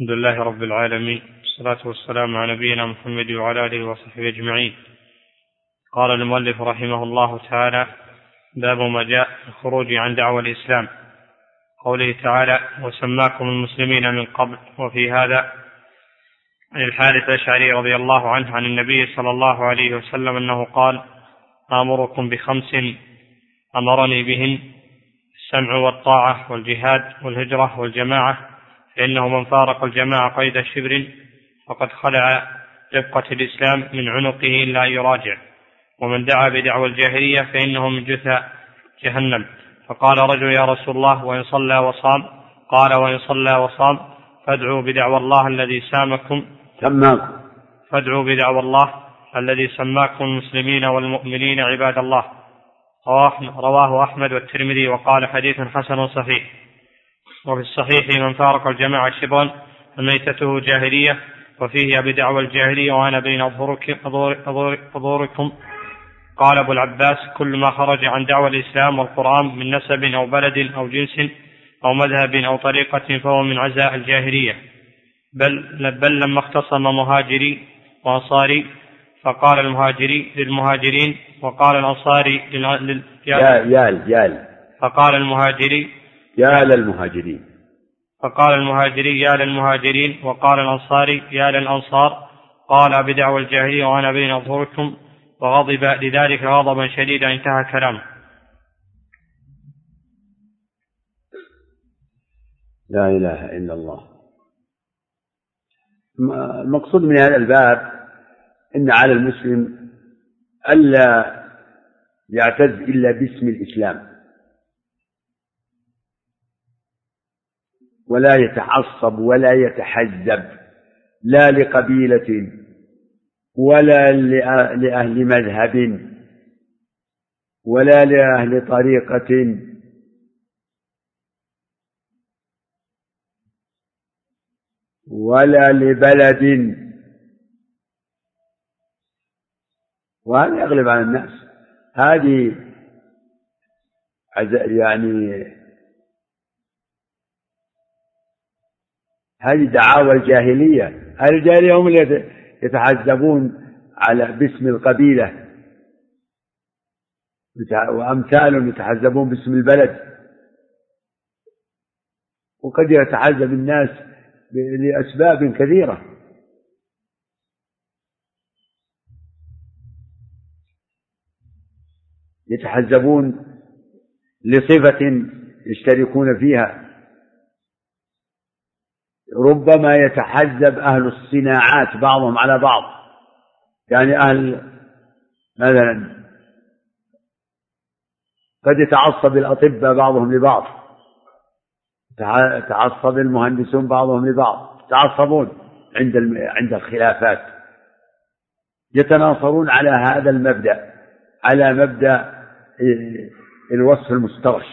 الحمد لله رب العالمين والصلاة والسلام على نبينا محمد وعلى آله وصحبه أجمعين. قال المؤلف رحمه الله تعالى باب ما جاء الخروج عن دعوة الإسلام. قوله تعالى وسماكم المسلمين من قبل. وفي هذا عن الحارث الأشعري رضي الله عنه عن النبي صلى الله عليه وسلم أنه قال آمركم بخمس أمرني بهن السمع والطاعة والجهاد والهجرة والجماعة فإنه من فارق الجماعة قيد شبر فقد خلع رفقة الإسلام من عنقه إلا أن يراجع. ومن دعا بدعوى الجاهلية فإنه من جثى جهنم. فقال رجل يا رسول الله وإن صلى وصام؟ قال وإن صلى وصام. فادعوا بدعوى الله الذي سامكم. سماكم. فادعوا بدعوى الله الذي سماكم المسلمين والمؤمنين عباد الله. رواه أحمد والترمذي وقال حديث حسن صحيح. وفي الصحيح من فارق الجماعة شبرا فميتته جاهلية وفيه بدعوى الجاهلية وأنا بين أظهركم قال أبو العباس كل ما خرج عن دعوى الإسلام والقرآن من نسب أو بلد أو جنس أو مذهب أو طريقة فهو من عزاء الجاهلية. بل بل لما اختصم مهاجري وأنصاري فقال المهاجري للمهاجرين وقال الأنصاري لل... يال يال يال. فقال المهاجري يا للمهاجرين. فقال المهاجري يا للمهاجرين وقال الأنصاري يا للأنصار قال بدعوى الجاهلية وأنا بين أظهركم وغضب لذلك غضبا شديدا انتهى كلامه لا إله إلا الله. المقصود من هذا الباب أن على المسلم ألا يعتز إلا باسم الإسلام. ولا يتعصب ولا يتحزب لا لقبيلة ولا لأهل مذهب ولا لأهل طريقة. ولا لبلد. وهذا يغلب على الناس. هذه يعني هذه دعاوى الجاهلية. أهل الجاهلية هم يتحزبون على باسم القبيلة. وأمثالهم يتحزبون باسم البلد. وقد يتحزب الناس لأسباب كثيرة. يتحزبون لصفة يشتركون فيها. ربما يتحزب أهل الصناعات بعضهم على بعض. يعني أهل مثلا قد يتعصب الأطباء بعضهم لبعض. يتعصب المهندسون بعضهم لبعض. يتعصبون عند عند الخلافات. يتناصرون على هذا المبدأ على مبدأ الوصف المسترش.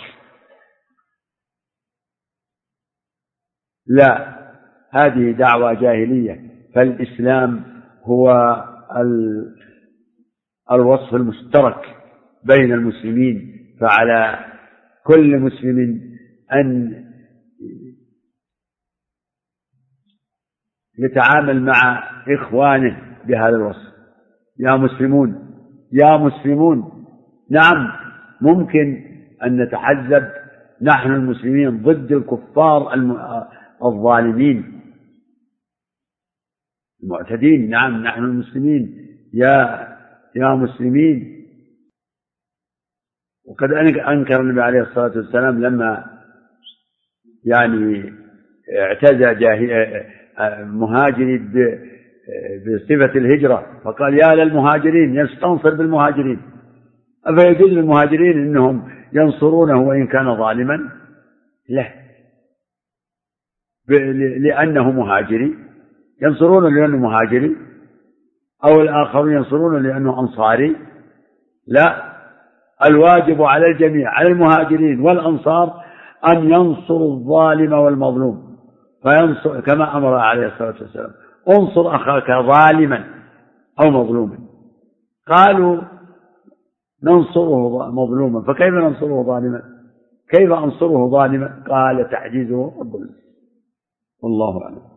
لا. هذه دعوة جاهلية فالإسلام هو الوصف المشترك بين المسلمين فعلى كل مسلم أن يتعامل مع إخوانه بهذا الوصف. يا مسلمون يا مسلمون. نعم ممكن أن نتحزب نحن المسلمين ضد الكفار الظالمين. المعتدين. نعم نحن المسلمين. يا يا مسلمين. وقد أنكر النبي عليه الصلاة والسلام لما يعني اعتزى مهاجري بصفة الهجرة. فقال يا للمهاجرين يستنصر بالمهاجرين. أفيجوز للمهاجرين أنهم ينصرونه وإن كان ظالما؟ لا. لأنه مهاجري. ينصرون لأنه مهاجري أو الآخرون ينصرون لأنه أنصاري. لا الواجب على الجميع على المهاجرين والأنصار أن ينصروا الظالم والمظلوم. فينصر كما أمر عليه الصلاة والسلام انصر أخاك ظالما أو مظلوما. قالوا ننصره مظلوما فكيف ننصره ظالما؟ كيف أنصره ظالما؟ قال تعجيزه رب والله أعلم.